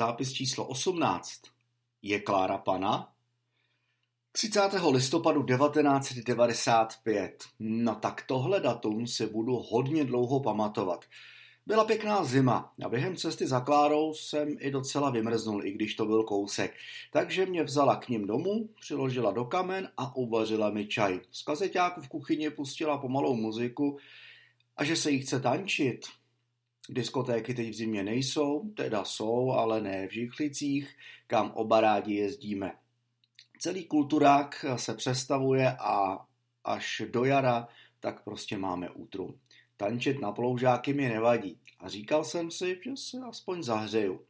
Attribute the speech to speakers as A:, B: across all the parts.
A: Zápis číslo 18. Je Klára pana? 30. listopadu 1995. No tak tohle datum si budu hodně dlouho pamatovat. Byla pěkná zima a během cesty za Klárou jsem i docela vymrznul, i když to byl kousek. Takže mě vzala k ním domů, přiložila do kamen a uvařila mi čaj. Z kazeťáku v kuchyni pustila pomalou muziku a že se jí chce tančit, Diskotéky teď v zimě nejsou, teda jsou, ale ne v Žíchlicích, kam oba rádi jezdíme. Celý kulturák se přestavuje a až do jara tak prostě máme útrum. Tančit na ploužáky mi nevadí a říkal jsem si, že se aspoň zahřeju.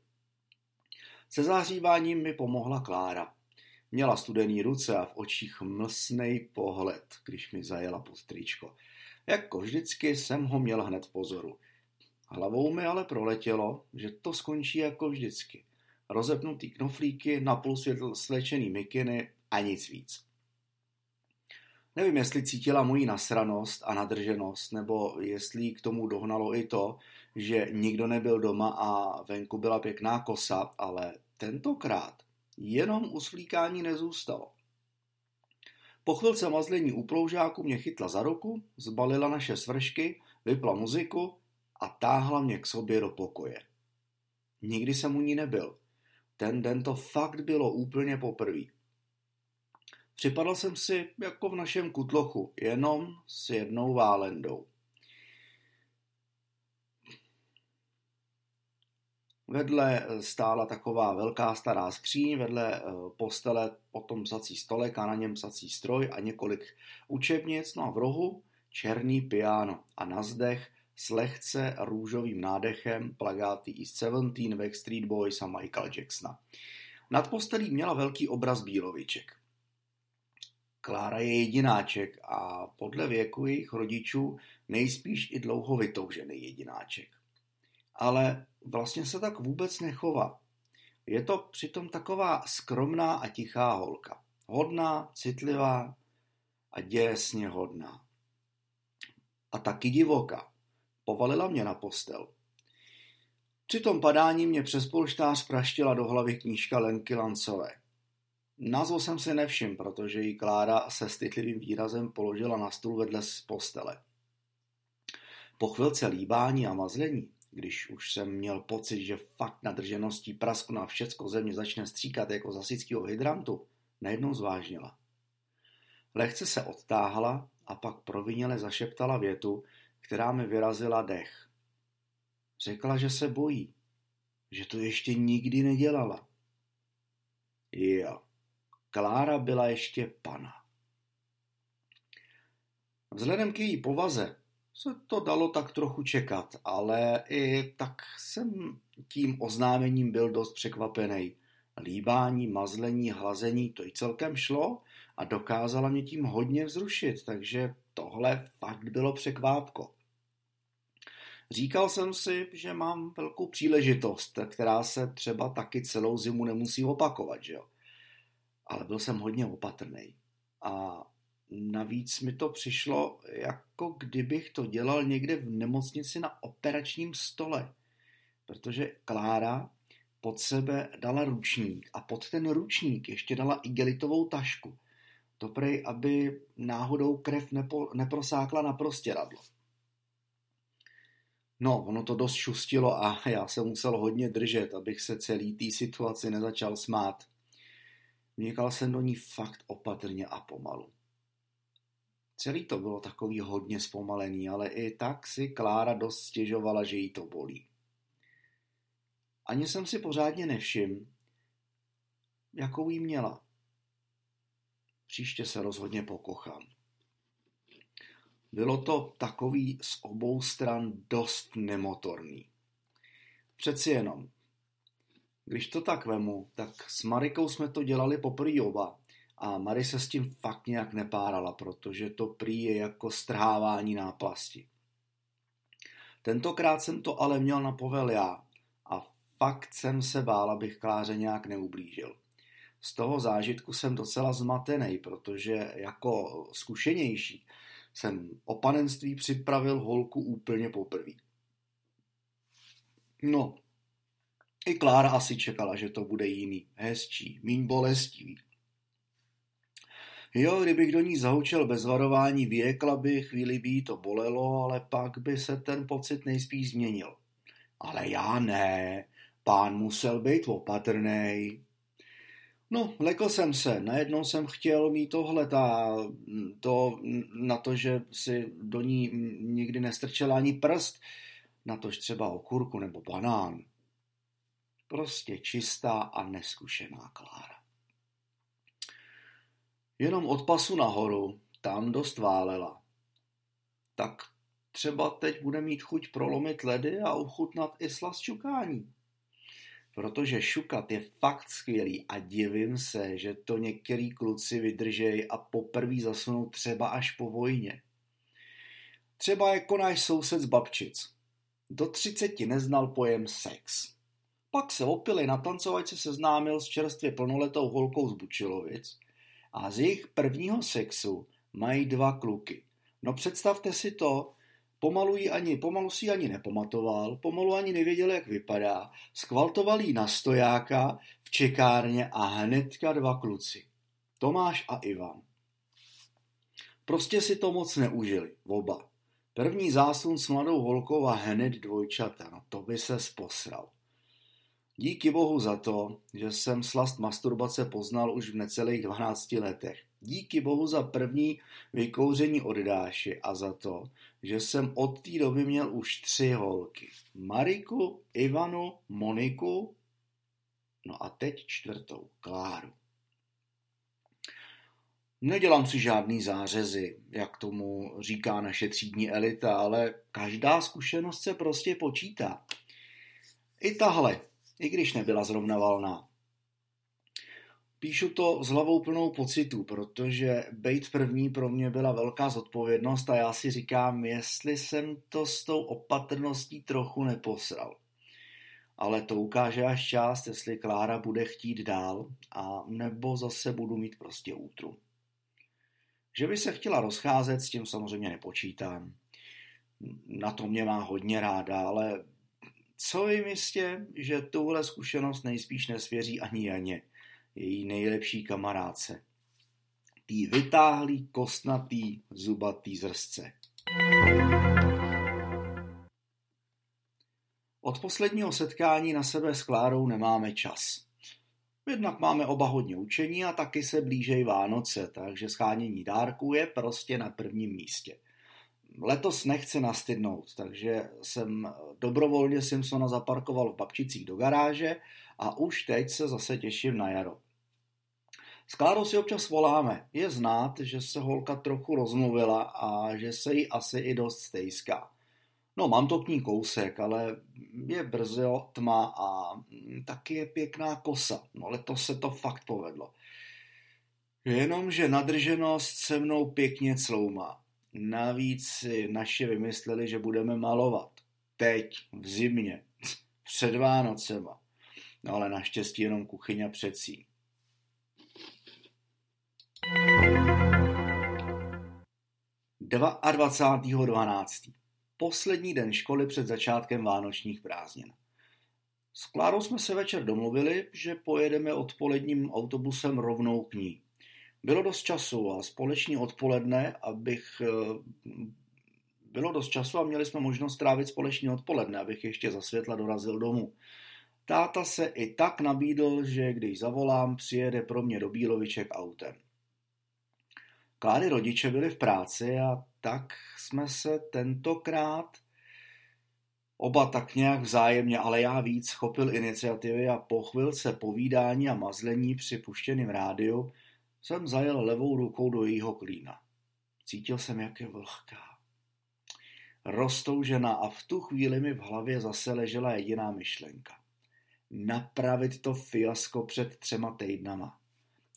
A: Se zahříváním mi pomohla Klára. Měla studený ruce a v očích mlsnej pohled, když mi zajela pod tričko. Jako vždycky jsem ho měl hned v pozoru – Hlavou mi ale proletělo, že to skončí jako vždycky. Rozepnutý knoflíky, napůl světl slečený mikiny a nic víc. Nevím, jestli cítila moji nasranost a nadrženost, nebo jestli k tomu dohnalo i to, že nikdo nebyl doma a venku byla pěkná kosa, ale tentokrát jenom u svlíkání nezůstalo. Po chvilce mazlení u ploužáku mě chytla za ruku, zbalila naše svršky, vypla muziku a táhla mě k sobě do pokoje. Nikdy jsem u ní nebyl. Ten den to fakt bylo úplně poprvé. Připadal jsem si jako v našem kutlochu, jenom s jednou válendou. Vedle stála taková velká stará skříň, vedle eh, postele potom psací stolek a na něm psací stroj a několik učebnic, no a v rohu černý piano a na zdech s lehce růžovým nádechem plagáty East Seventeen, Backstreet Boys a Michael Jacksona. Nad postelí měla velký obraz Bíloviček. Klára je jedináček a podle věku jejich rodičů nejspíš i dlouho vytoužený jedináček. Ale vlastně se tak vůbec nechová. Je to přitom taková skromná a tichá holka. Hodná, citlivá a děsně hodná. A taky divoká. Povalila mě na postel. Při tom padání mě přes polštář praštila do hlavy knížka Lenky Lancové. Názvu jsem si nevšiml, protože ji Klára se stytlivým výrazem položila na stůl vedle z postele. Po chvilce líbání a mazlení, když už jsem měl pocit, že fakt nadržeností prasku na všecko země začne stříkat jako zasického hydrantu, najednou zvážnila. Lehce se odtáhla a pak proviněle zašeptala větu, která mi vyrazila dech. Řekla, že se bojí, že to ještě nikdy nedělala. Jo, Klára byla ještě pana. Vzhledem k její povaze se to dalo tak trochu čekat, ale i tak jsem tím oznámením byl dost překvapený. Líbání, mazlení, hlazení, to i celkem šlo a dokázala mě tím hodně vzrušit, takže tohle fakt bylo překvápko. Říkal jsem si, že mám velkou příležitost, která se třeba taky celou zimu nemusí opakovat, že jo. Ale byl jsem hodně opatrný. A navíc mi to přišlo, jako kdybych to dělal někde v nemocnici na operačním stole. Protože Klára pod sebe dala ručník a pod ten ručník ještě dala igelitovou tašku. To prej, aby náhodou krev nepo, neprosákla na prostěradlo. No, ono to dost šustilo a já jsem musel hodně držet, abych se celý té situaci nezačal smát. Měkal jsem do ní fakt opatrně a pomalu. Celý to bylo takový hodně zpomalený, ale i tak si Klára dost stěžovala, že jí to bolí. Ani jsem si pořádně nevšiml, jakou jí měla. Příště se rozhodně pokochám. Bylo to takový z obou stran dost nemotorný. Přeci jenom. Když to tak vemu, tak s Marikou jsme to dělali poprvé oba a Mary se s tím fakt nějak nepárala, protože to prý je jako strhávání náplasti. Tentokrát jsem to ale měl na povel já a fakt jsem se bál, abych Kláře nějak neublížil. Z toho zážitku jsem docela zmatený, protože jako zkušenější jsem o panenství připravil holku úplně poprvé. No, I Klára asi čekala, že to bude jiný, hezčí, míň bolestivý. Jo, kdybych do ní zahučel bez varování, vyjekla by, chvíli by jí to bolelo, ale pak by se ten pocit nejspíš změnil. Ale já ne, pán musel být opatrný. No, lekl jsem se, najednou jsem chtěl mít tohle a to na to, že si do ní nikdy nestrčel ani prst, na tož třeba okurku nebo banán. Prostě čistá a neskušená Klára. Jenom od pasu nahoru, tam dost válela. Tak třeba teď bude mít chuť prolomit ledy a uchutnat i slast šukání. Protože šukat je fakt skvělý a divím se, že to některý kluci vydržej a poprvé zasunou třeba až po vojně. Třeba jako náš soused z Babčic. Do třiceti neznal pojem sex. Pak se opili na tancovačce seznámil s čerstvě plnoletou holkou z Bučilovic a z jejich prvního sexu mají dva kluky. No představte si to, Pomalu, jí ani, pomalu si ani nepamatoval, pomalu ani nevěděl, jak vypadá. Skvaltoval jí na stojáka v čekárně a hnedka dva kluci. Tomáš a Ivan. Prostě si to moc neužili, oba. První zásun s mladou holkou a hned dvojčata, no to by se posral. Díky bohu za to, že jsem slast masturbace poznal už v necelých 12 letech. Díky bohu za první vykouření od Dáši a za to, že jsem od té doby měl už tři holky. Mariku, Ivanu, Moniku, no a teď čtvrtou, Kláru. Nedělám si žádný zářezy, jak tomu říká naše třídní elita, ale každá zkušenost se prostě počítá. I tahle, i když nebyla zrovna valná. Píšu to s hlavou plnou pocitu, protože být první pro mě byla velká zodpovědnost a já si říkám, jestli jsem to s tou opatrností trochu neposral. Ale to ukáže až část, jestli Klára bude chtít dál a nebo zase budu mít prostě útru. Že by se chtěla rozcházet, s tím samozřejmě nepočítám. Na to mě má hodně ráda, ale co jim jistě, že tuhle zkušenost nejspíš nesvěří ani Janě její nejlepší kamarádce. Tý vytáhlý, kostnatý, zubatý zrsce. Od posledního setkání na sebe s Klárou nemáme čas. Jednak máme oba hodně učení a taky se blížejí Vánoce, takže schánění dárků je prostě na prvním místě. Letos nechci nastydnout, takže jsem dobrovolně Simpsona zaparkoval v Babčicích do garáže a už teď se zase těším na jaro. S Klárou si občas voláme. Je znát, že se holka trochu rozmluvila a že se jí asi i dost stejská. No, mám to k ní kousek, ale je brzo tma a taky je pěkná kosa. No, letos se to fakt povedlo. Jenomže nadrženost se mnou pěkně cloumá. Navíc si naši vymysleli, že budeme malovat. Teď, v zimě, před Vánocema. No ale naštěstí jenom kuchyně předsí. 22.12. Poslední den školy před začátkem vánočních prázdnin. S Klárou jsme se večer domluvili, že pojedeme odpoledním autobusem rovnou k ní. Bylo dost času a společný odpoledne, abych eh, bylo dost času a měli jsme možnost trávit společný odpoledne, abych ještě za světla dorazil domů. Táta se i tak nabídl, že když zavolám, přijede pro mě do Bíloviček autem. Kláry rodiče byli v práci a tak jsme se tentokrát oba tak nějak vzájemně, ale já víc chopil iniciativy a po chvilce povídání a mazlení při puštěným rádiu jsem zajel levou rukou do jejího klína. Cítil jsem, jak je vlhká. Roztoužená a v tu chvíli mi v hlavě zase ležela jediná myšlenka. Napravit to fiasko před třema týdnama.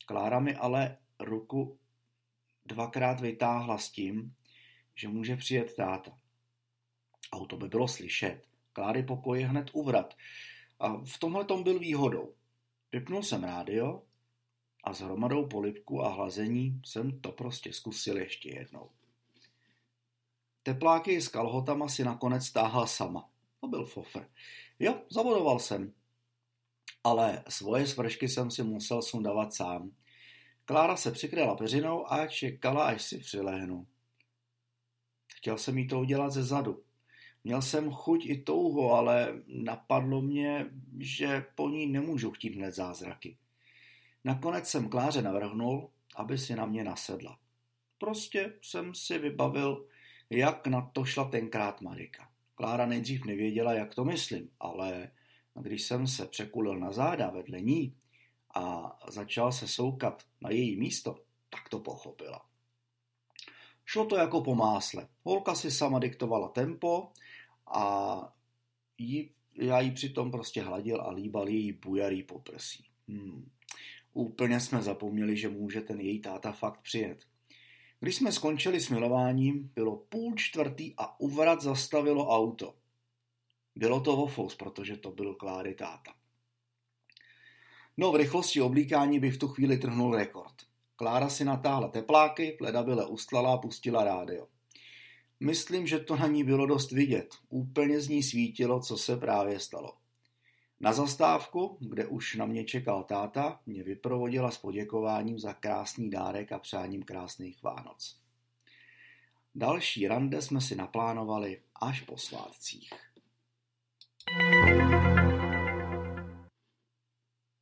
A: Klára mi ale ruku dvakrát vytáhla s tím, že může přijet táta. Auto by bylo slyšet. Kláry pokoj je hned uvrat. A v tomhle tom byl výhodou. Vypnul jsem rádio a s hromadou polipku a hlazení jsem to prostě zkusil ještě jednou. Tepláky s kalhotama si nakonec stáhla sama. To byl fofr. Jo, zavodoval jsem. Ale svoje svršky jsem si musel sundavat sám. Klára se přikryla peřinou a čekala, až si přilehnu. Chtěl jsem jí to udělat ze zadu. Měl jsem chuť i touho, ale napadlo mě, že po ní nemůžu chtít hned zázraky. Nakonec jsem Kláře navrhnul, aby si na mě nasedla. Prostě jsem si vybavil, jak na to šla tenkrát Marika. Klára nejdřív nevěděla, jak to myslím, ale když jsem se překulil na záda vedle ní a začal se soukat na její místo, tak to pochopila. Šlo to jako po másle. Holka si sama diktovala tempo a jí, já jí přitom prostě hladil a líbal její bujarý poprsí. Hmm. Úplně jsme zapomněli, že může ten její táta fakt přijet. Když jsme skončili s milováním, bylo půl čtvrtý a u vrat zastavilo auto. Bylo to Vofos, protože to byl Kláry táta. No v rychlosti oblíkání by v tu chvíli trhnul rekord. Klára si natáhla tepláky, byle ustlala a pustila rádio. Myslím, že to na ní bylo dost vidět. Úplně z ní svítilo, co se právě stalo. Na zastávku, kde už na mě čekal táta, mě vyprovodila s poděkováním za krásný dárek a přáním krásných Vánoc. Další rande jsme si naplánovali až po svátcích. Música